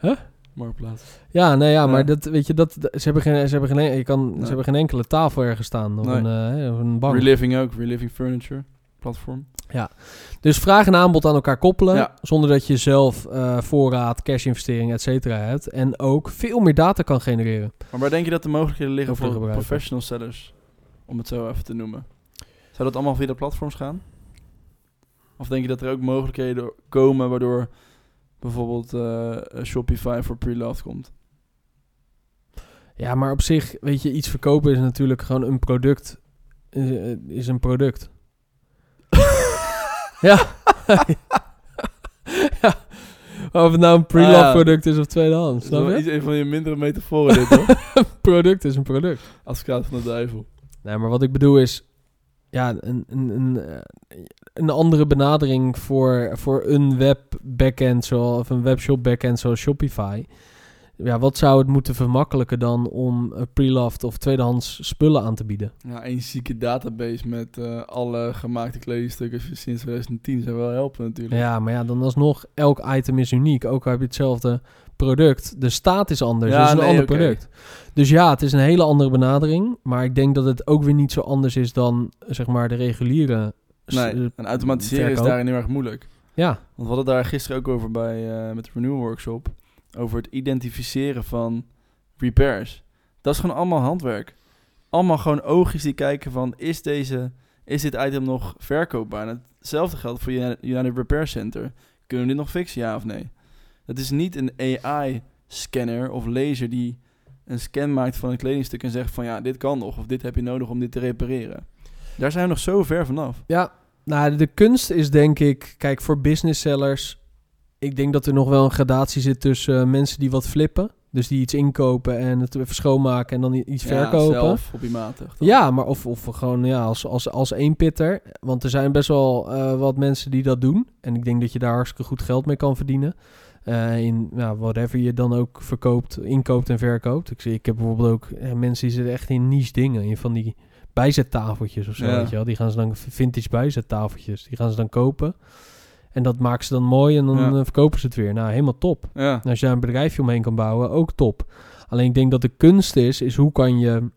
Speaker 2: Huh?
Speaker 1: Marktplaats.
Speaker 2: ja nee, ja,
Speaker 1: Ja.
Speaker 2: maar dat, weet je, dat, ze, hebben geen, ze, hebben geen, je kan,
Speaker 1: Nee.
Speaker 2: ze hebben geen enkele tafel ergens staan. Of
Speaker 1: Nee.
Speaker 2: een, of een bank.
Speaker 1: Reliving ook, Reliving Furniture platform.
Speaker 2: Dus vraag en aanbod aan elkaar koppelen.
Speaker 1: Ja.
Speaker 2: Zonder dat je zelf eh, voorraad, cash-investering, et cetera hebt. En ook veel meer data kan genereren.
Speaker 1: Maar waar denk je dat de mogelijkheden liggen voor professional sellers? Om het zo even te noemen. Zou dat allemaal via de platforms gaan? Of denk je dat er ook mogelijkheden komen waardoor bijvoorbeeld eh, Shopify voor pre-loved komt?
Speaker 2: Ja, maar op zich, weet je, iets verkopen is natuurlijk gewoon een product. Is, eh, is een product. ja. ja. Of het nou een pre-love
Speaker 1: Ah, ja.
Speaker 2: product is of tweedehands.
Speaker 1: Dat is iets, een van je mindere metaforen dit, hoor.
Speaker 2: product is een product.
Speaker 1: Advocaat van de duivel.
Speaker 2: Nee, maar wat ik bedoel is... Ja, een, een, een, eh, een andere benadering voor, voor een web backend zoals, of een webshop backend zoals Shopify. Ja, wat zou het moeten vermakkelijken dan om eh, pre-loved of tweedehands spullen aan te bieden?
Speaker 1: Ja, één zieke database met eh, alle gemaakte kledingstukken sinds 2010 zou wel helpen natuurlijk.
Speaker 2: Ja, maar ja, dan alsnog, elk item is uniek. Ook al heb je hetzelfde product. De staat is anders,
Speaker 1: Ja,
Speaker 2: het is een
Speaker 1: nee,
Speaker 2: ander product. Dus ja, het is een hele andere benadering. Maar ik denk dat het ook weer niet zo anders is dan, zeg maar, de reguliere...
Speaker 1: Nee,
Speaker 2: eh,
Speaker 1: en automatiseren is daarin heel erg moeilijk.
Speaker 2: Ja,
Speaker 1: Want we hadden daar gisteren ook over bij, eh, met de Renewal Workshop. Over het identificeren van repairs. Dat is gewoon allemaal handwerk. Allemaal gewoon oogjes die kijken van... Is, deze, is dit item nog verkoopbaar? Hetzelfde geldt voor Uni- United Repair Center. Kunnen we dit nog fixen, ja of nee? Het is niet een AI-scanner of laser die een scan maakt van een kledingstuk... en zegt van ja, dit kan nog. Of dit heb je nodig om dit te repareren. Daar zijn we nog zo ver vanaf.
Speaker 2: Ja, nou, de kunst is denk ik, kijk, voor business sellers, ik denk dat er nog wel een gradatie zit tussen eh, mensen die wat flippen, dus die iets inkopen en het even schoonmaken en dan iets
Speaker 1: Ja,
Speaker 2: verkopen.
Speaker 1: zelf, hobbymatig. dan.
Speaker 2: Ja, maar of, of gewoon ja, als, als, als eenpitter. Want er zijn best wel eh, wat mensen die dat doen. En ik denk dat je daar hartstikke goed geld mee kan verdienen. Eh, in ja, whatever je dan ook verkoopt, inkoopt en verkoopt. Ik, zie, ik heb bijvoorbeeld ook mensen die zitten echt in niche dingen. In van die bijzettafeltjes of zo,
Speaker 1: Ja.
Speaker 2: weet je wel. Die gaan ze dan, vintage bijzettafeltjes, die gaan ze dan kopen. En dat maken ze dan mooi en dan
Speaker 1: Ja.
Speaker 2: eh, verkopen ze het weer. Nou, helemaal top.
Speaker 1: Ja.
Speaker 2: En als je daar een bedrijfje omheen kan bouwen, ook top. Alleen ik denk dat de kunst is, is hoe kan je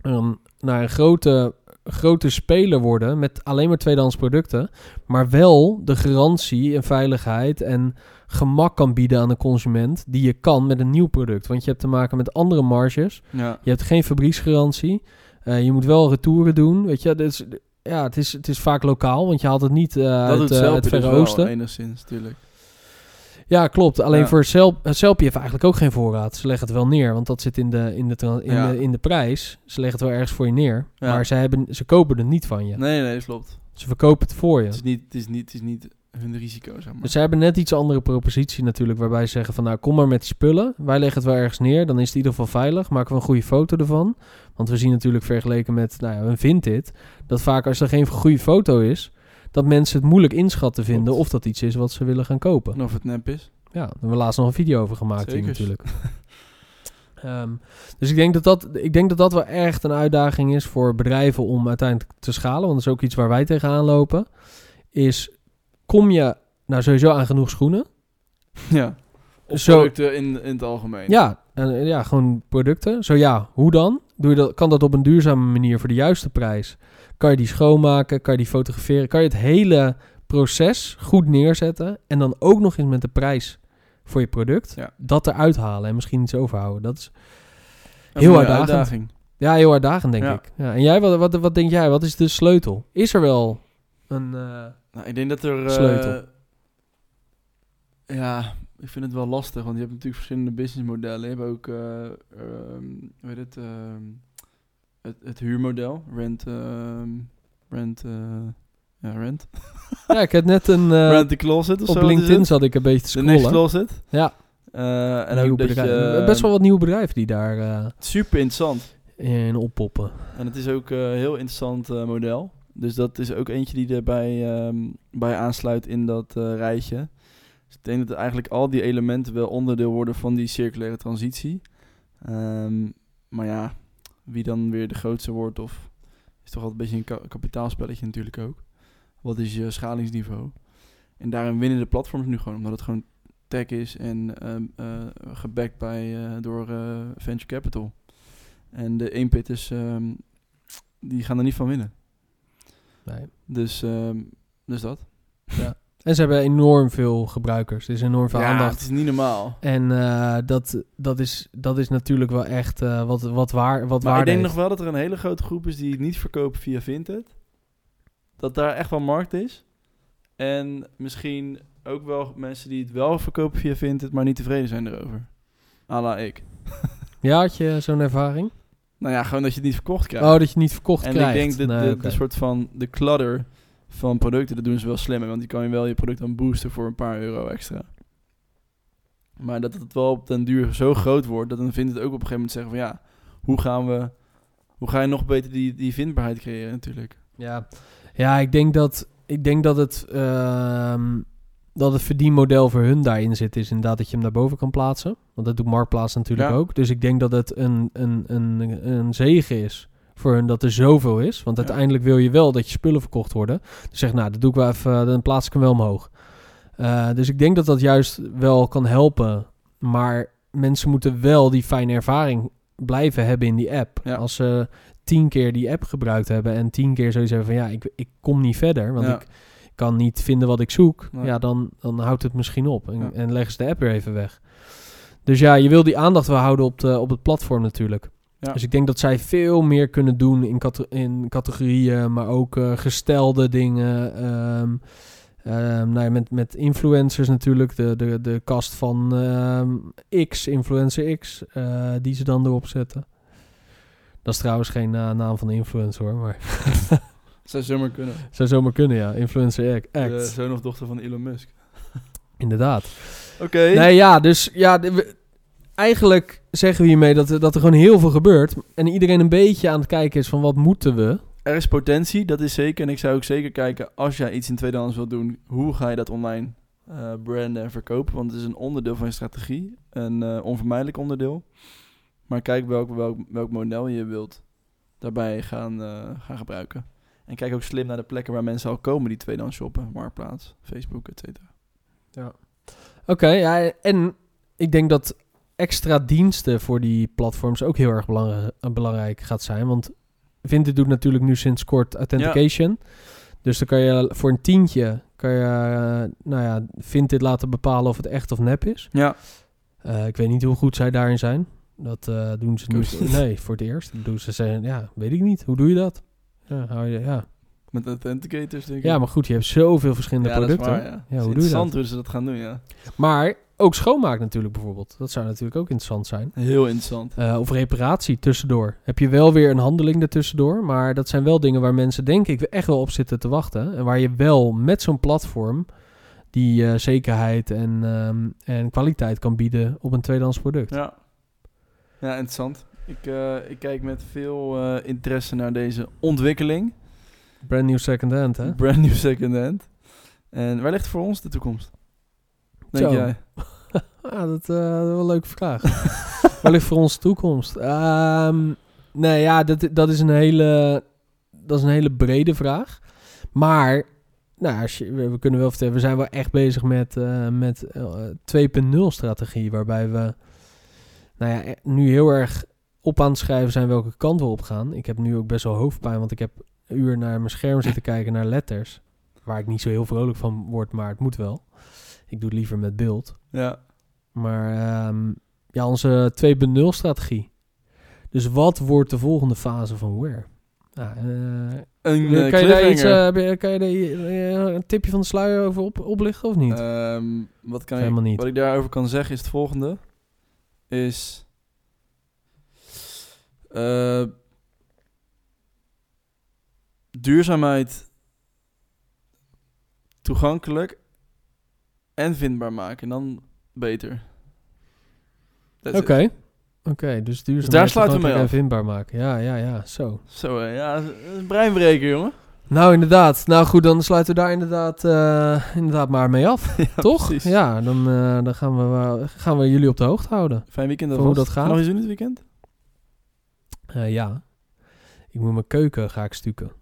Speaker 2: ehm, naar een grote grote speler worden met alleen maar tweedehands producten, maar wel de garantie en veiligheid en gemak kan bieden aan de consument die je kan met een nieuw product. Want je hebt te maken met andere marges.
Speaker 1: Ja.
Speaker 2: Je hebt geen fabrieksgarantie. Eh, je moet wel retouren doen. Weet je, dus, ja, het is, het is vaak lokaal, want je haalt het niet
Speaker 1: Dat
Speaker 2: uit eh, het
Speaker 1: dus
Speaker 2: Verre
Speaker 1: wel,
Speaker 2: Oosten.
Speaker 1: enigszins, natuurlijk.
Speaker 2: Ja, klopt. Alleen
Speaker 1: Ja.
Speaker 2: voor Selp, Selpie heeft eigenlijk ook geen voorraad. Ze leggen het wel neer, want dat zit in de, in de, in
Speaker 1: Ja.
Speaker 2: de, in de prijs. Ze leggen het wel ergens voor je neer.
Speaker 1: Ja.
Speaker 2: Maar ze, hebben, ze kopen het niet van je.
Speaker 1: Nee, nee, klopt.
Speaker 2: Ze verkopen het voor je.
Speaker 1: Het, is niet, het, is niet, het is niet hun risico, zeg maar.
Speaker 2: Dus zij hebben net iets andere propositie natuurlijk, waarbij ze zeggen van nou kom maar met die spullen. Wij leggen het wel ergens neer, dan is het in ieder geval veilig. Maken we een goede foto ervan. Want we zien natuurlijk vergeleken met nou ja, een Vinted, dat vaak als er geen goede foto is, dat mensen het moeilijk inschatten vinden
Speaker 1: Klopt.
Speaker 2: of dat iets is wat ze willen gaan kopen.
Speaker 1: En of het nep is.
Speaker 2: Ja, daar hebben we laatst nog een video over gemaakt hier natuurlijk. Ehm, dus ik denk dat dat, ik denk dat dat wel echt een uitdaging is voor bedrijven om uiteindelijk te schalen. Want dat is ook iets waar wij tegenaan lopen. Is, kom je nou sowieso aan genoeg schoenen?
Speaker 1: Ja. Of
Speaker 2: Zo-
Speaker 1: producten in, in het algemeen.
Speaker 2: Ja, en, ja, gewoon producten. Zo ja, hoe dan? Doe je dat, kan dat op een duurzame manier voor de juiste prijs? Kan je die schoonmaken? Kan je die fotograferen? Kan je het hele proces goed neerzetten? En dan ook nog eens met de prijs voor je product
Speaker 1: Ja.
Speaker 2: dat eruit halen en misschien iets overhouden. Dat is heel uitdagend.
Speaker 1: uitdaging.
Speaker 2: ja, heel uitdagend, denk
Speaker 1: Ja.
Speaker 2: ik. Ja, en jij, wat, wat, wat denk jij? Wat is de sleutel? Is er wel een... eh,
Speaker 1: Nou, ik denk dat er... eh,
Speaker 2: Sleutel.
Speaker 1: ja, ik vind het wel lastig, want je hebt natuurlijk verschillende businessmodellen. Je hebt ook, eh ehm, hoe heet het, ehm, het, het huurmodel. Rent, ehm, rent, eh, ja, rent.
Speaker 2: ja, ik heb net een... eh,
Speaker 1: rent the closet of
Speaker 2: op
Speaker 1: zo.
Speaker 2: LinkedIn zat ik een beetje te
Speaker 1: De next
Speaker 2: scrollen.
Speaker 1: closet.
Speaker 2: Ja,
Speaker 1: en ook dat je...
Speaker 2: Best wel wat nieuwe bedrijven die daar
Speaker 1: Super interessant.
Speaker 2: in oppoppen.
Speaker 1: En het is ook een heel interessant model. Dus dat is ook eentje die erbij ehm, bij aansluit in dat rijtje. Dus ik denk dat eigenlijk al die elementen wel onderdeel worden van die circulaire transitie. Ehm, maar ja, wie dan weer de grootste wordt of... is toch altijd een beetje een ka- kapitaalspelletje natuurlijk ook. Wat is je schalingsniveau? En daarin winnen de platforms nu gewoon, omdat het gewoon tech is en ehm eh, gebackt bij, eh, door eh, venture capital. En de inpitters, ehm die gaan er niet van winnen.
Speaker 2: Nee.
Speaker 1: Dus, ehm, dus dat.
Speaker 2: En ze hebben enorm veel gebruikers. Er is enorm veel
Speaker 1: ja,
Speaker 2: aandacht.
Speaker 1: het is niet normaal.
Speaker 2: En eh, dat, dat, is, dat is natuurlijk wel echt eh, wat, wat, waar, wat
Speaker 1: Maar ik denk
Speaker 2: heeft.
Speaker 1: nog wel dat er een hele grote groep is die het niet verkopen via Vinted. Dat daar echt wel markt is. En misschien ook wel mensen die het wel verkopen via Vinted, maar niet tevreden zijn erover. A la ik.
Speaker 2: Ja, had je zo'n ervaring?
Speaker 1: Nou ja, gewoon dat je het niet verkocht krijgt.
Speaker 2: Oh, dat je het niet verkocht
Speaker 1: en
Speaker 2: krijgt.
Speaker 1: ik denk dat
Speaker 2: Nee,
Speaker 1: de, de soort van de clutter van producten, dat doen ze wel slimmer. Want die kan je wel je product dan boosten voor een paar euro extra. Maar dat het wel op den duur zo groot wordt, dat dan vindt het ook op een gegeven moment zeggen van ja, hoe gaan we, hoe ga je nog beter die, die vindbaarheid creëren natuurlijk.
Speaker 2: Ja, ja ik, denk dat, ik denk dat het, ehm, dat het verdienmodel voor hun daarin zit, is inderdaad dat je hem daarboven kan plaatsen. Want dat doet Marktplaats natuurlijk
Speaker 1: Ja.
Speaker 2: ook. Dus ik denk dat het een, een, een, een zegen is voor hun dat er zoveel is. Want
Speaker 1: Ja.
Speaker 2: uiteindelijk wil je wel dat je spullen verkocht worden. Dus zeg, nou, dat doe ik wel even, dan plaats ik hem wel omhoog. Eh, dus ik denk dat dat juist wel kan helpen. Maar mensen moeten wel die fijne ervaring blijven hebben in die app.
Speaker 1: Ja.
Speaker 2: Als ze tien keer die app gebruikt hebben en tien keer zoiets hebben van ja, ik, ik kom niet verder, want
Speaker 1: Ja.
Speaker 2: ik kan niet vinden wat ik zoek.
Speaker 1: Nee.
Speaker 2: Ja, dan, dan houdt het misschien op en,
Speaker 1: Ja.
Speaker 2: en leggen ze de app weer even weg. Dus ja, je wil die aandacht wel houden op, de, op het platform natuurlijk.
Speaker 1: Ja.
Speaker 2: Dus ik denk dat zij veel meer kunnen doen in, cate- in categorieën, maar ook eh, gestelde dingen. ehm, ehm, nou ja, met, met influencers natuurlijk, de, de, de kast van ehm, X, influencer X, eh, die ze dan erop zetten. Dat is trouwens geen eh, naam van de influencer hoor, maar
Speaker 1: Zou zomaar kunnen.
Speaker 2: zou zomaar kunnen ja, influencer Act.
Speaker 1: De zoon of dochter van Elon Musk.
Speaker 2: Inderdaad.
Speaker 1: Oké.
Speaker 2: Nee, ja, dus ja, we- eigenlijk zeggen we hiermee dat, er- dat er gewoon heel veel gebeurt. En iedereen een beetje aan het kijken is van wat moeten we.
Speaker 1: Er is potentie, dat is zeker. En ik zou ook zeker kijken, als jij iets in tweedehands wilt doen, hoe ga je dat online eh, branden en verkopen? Want het is een onderdeel van je strategie, een eh, onvermijdelijk onderdeel. Maar kijk welk, welk, welk model je wilt daarbij gaan, eh, gaan gebruiken. En kijk ook slim naar de plekken waar mensen al komen die tweedehands shoppen. Marktplaats, Facebook, et cetera.
Speaker 2: Oké, ja, en ik denk dat extra diensten voor die platforms ook heel erg belangrijk, belangrijk gaat zijn. Want Vinted doet natuurlijk nu sinds kort authentication. Dus dan kan je voor een tientje, kan je, eh, nou ja, Vinted laten bepalen of het echt of nep is.
Speaker 1: Ja.
Speaker 2: Eh, ik weet niet hoe goed zij daarin zijn. Dat eh, doen ze nu. Nee, voor het eerst. Dat doen ze zeggen, ja, weet ik niet. Hoe doe je dat? Ja, hou je, ja.
Speaker 1: Met authenticators denk ik.
Speaker 2: ja, maar goed, je hebt zoveel verschillende
Speaker 1: Ja, dat is
Speaker 2: producten.
Speaker 1: waar, ja.
Speaker 2: Ja, hoe doe je dat?
Speaker 1: interessant hoe ze dat gaan doen, ja.
Speaker 2: Maar ook schoonmaak natuurlijk bijvoorbeeld. Dat zou natuurlijk ook interessant zijn.
Speaker 1: Heel interessant.
Speaker 2: Eh, of reparatie tussendoor. Heb je wel weer een handeling ertussendoor. Maar dat zijn wel dingen waar mensen denk ik echt wel op zitten te wachten. En waar je wel met zo'n platform die eh, zekerheid en, ehm, en kwaliteit kan bieden op een tweedehands product.
Speaker 1: Ja. Ja, interessant. Ik, eh, ik kijk met veel interesse naar deze ontwikkeling.
Speaker 2: Brand new second hand, hè?
Speaker 1: Brand new second hand. En waar ligt voor ons de toekomst? Denk
Speaker 2: Zo.
Speaker 1: jij?
Speaker 2: Ah, dat, eh, dat is wel een leuke vraag. Waar ligt voor ons de toekomst? Ehm, nee, ja, dat, dat, is een hele, dat is een hele brede vraag. Maar, nou, als je, we, kunnen wel vertellen, we zijn wel echt bezig met, eh met eh 2.0 strategie. Waarbij we nou ja, nu heel erg op aan het schrijven zijn welke kant we op gaan. Ik heb nu ook best wel hoofdpijn, want ik heb een uur naar mijn scherm zitten kijken naar letters. Waar ik niet zo heel vrolijk van word, maar het moet wel. Ik doe het liever met beeld.
Speaker 1: Ja.
Speaker 2: Maar ehm, ja, onze 2.0 strategie. Dus wat wordt de volgende fase van Wear? Nou, eh,
Speaker 1: Een
Speaker 2: kan,
Speaker 1: eh,
Speaker 2: je daar iets, eh, kan je daar eh, een tipje van de sluier over op, oplichten of niet?
Speaker 1: Ehm, wat, kan
Speaker 2: Helemaal
Speaker 1: ik,
Speaker 2: niet.
Speaker 1: wat ik daarover kan zeggen is het volgende. Is... eh, duurzaamheid toegankelijk en vindbaar maken. En dan beter.
Speaker 2: Oké. Oké, dus duurzaam
Speaker 1: daar sluiten we mee
Speaker 2: en vindbaar maken. Ja, ja, ja, zo.
Speaker 1: Zo, ja, een breinbreker, jongen.
Speaker 2: Nou, inderdaad. Nou goed, dan sluiten we daar inderdaad, eh, inderdaad maar mee af.
Speaker 1: Ja,
Speaker 2: Toch?
Speaker 1: precies.
Speaker 2: Ja, dan, eh, dan gaan, we, gaan we jullie op de hoogte houden.
Speaker 1: Fijn weekend
Speaker 2: hoe dat gaat?
Speaker 1: Ga nog iets doen dit weekend?
Speaker 2: Eh, ja. Ik moet mijn keuken ga ik stukken.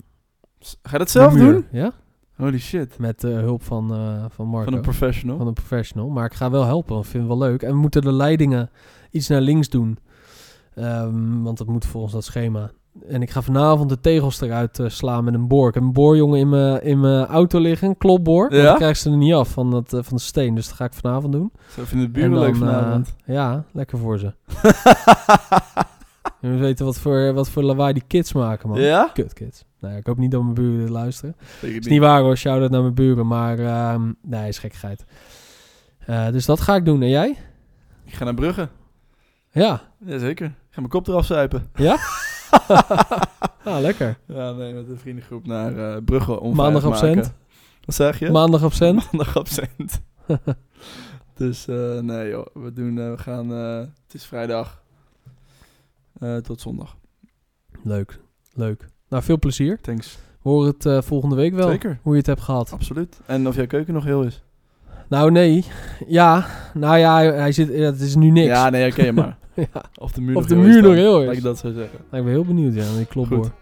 Speaker 1: Ga je dat zelf doen?
Speaker 2: Ja.
Speaker 1: Holy shit.
Speaker 2: Met eh, hulp van, eh, van Marco.
Speaker 1: Van een professional.
Speaker 2: van een professional. Maar ik ga wel helpen, want ik vind het wel leuk. En we moeten de leidingen iets naar links doen. Ehm, want dat moet volgens dat schema. En ik ga vanavond de tegels eruit eh, slaan met een boor. Ik heb een boorjongen in mijn, in mijn auto liggen, een klopboor.
Speaker 1: Ja?
Speaker 2: Dan krijg ze er niet af van, dat, van de steen. Dus dat ga ik vanavond doen.
Speaker 1: Zo vinden de
Speaker 2: En
Speaker 1: buren leuk vanavond.
Speaker 2: ja, lekker voor ze. En we weten wat voor, wat voor lawaai die kids maken, man.
Speaker 1: ja?
Speaker 2: Kut kids. Nou, ja, ik hoop niet dat mijn buren dit luisteren. Is niet waar hoor, shout-out naar mijn buren. Maar ehm, nee, is gekkigheid. Eh, dus dat ga ik doen. En jij?
Speaker 1: Ik ga naar Brugge.
Speaker 2: Ja.
Speaker 1: Jazeker. Ik ga mijn kop eraf zuipen.
Speaker 2: Ja? ah, lekker.
Speaker 1: Ja, nee, met een vriendengroep naar eh, Brugge om
Speaker 2: Maandag absent.
Speaker 1: Wat zeg je?
Speaker 2: Maandag absent.
Speaker 1: Maandag absent. dus eh, nee joh, we, doen, we gaan, het is vrijdag. Eh, tot zondag.
Speaker 2: Leuk. Leuk. Nou, veel plezier.
Speaker 1: Thanks.
Speaker 2: Horen het eh, volgende week wel.
Speaker 1: Zeker.
Speaker 2: Hoe je het hebt gehad.
Speaker 1: Absoluut. En of jouw keuken nog heel is.
Speaker 2: Nou, nee. Ja. Nou ja, hij, zit... ja, het is nu niks.
Speaker 1: Ja, nee, oké maar.
Speaker 2: Ja.
Speaker 1: Of de muur
Speaker 2: Of
Speaker 1: nog
Speaker 2: de
Speaker 1: heel
Speaker 2: muur
Speaker 1: is
Speaker 2: nog
Speaker 1: dan,
Speaker 2: heel is.
Speaker 1: Laat ik dat zo zeggen.
Speaker 2: Nou, ik ben heel benieuwd, ja. Die klopboor.
Speaker 1: Goed.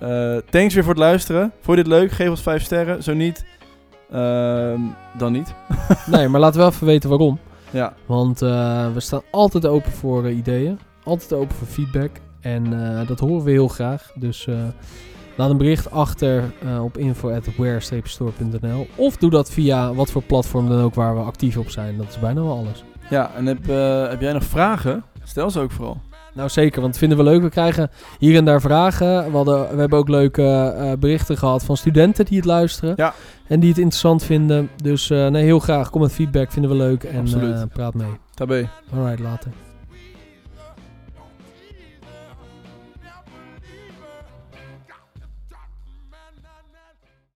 Speaker 1: Eh, thanks weer voor het luisteren. Vond je dit leuk? Geef ons 5 sterren. Zo niet, ehm, dan niet.
Speaker 2: Nee, maar laten we wel even weten waarom.
Speaker 1: Ja,
Speaker 2: Want eh, we staan altijd open voor ideeën. Altijd open voor feedback. En eh, dat horen we heel graag. Dus eh, laat een bericht achter eh, op info.where-store.nl Of doe dat via wat voor platform dan ook waar we actief op zijn. Dat is bijna wel alles.
Speaker 1: ja en heb, heb jij nog vragen? Stel ze ook vooral.
Speaker 2: Nou zeker, want dat vinden we leuk. We krijgen hier en daar vragen. We, hadden, we hebben ook leuke berichten gehad van studenten die het luisteren.
Speaker 1: Ja.
Speaker 2: En die het interessant vinden. Dus nee, heel graag. Kom met feedback, vinden we leuk. En praat mee.
Speaker 1: Tabé.
Speaker 2: Alright, later.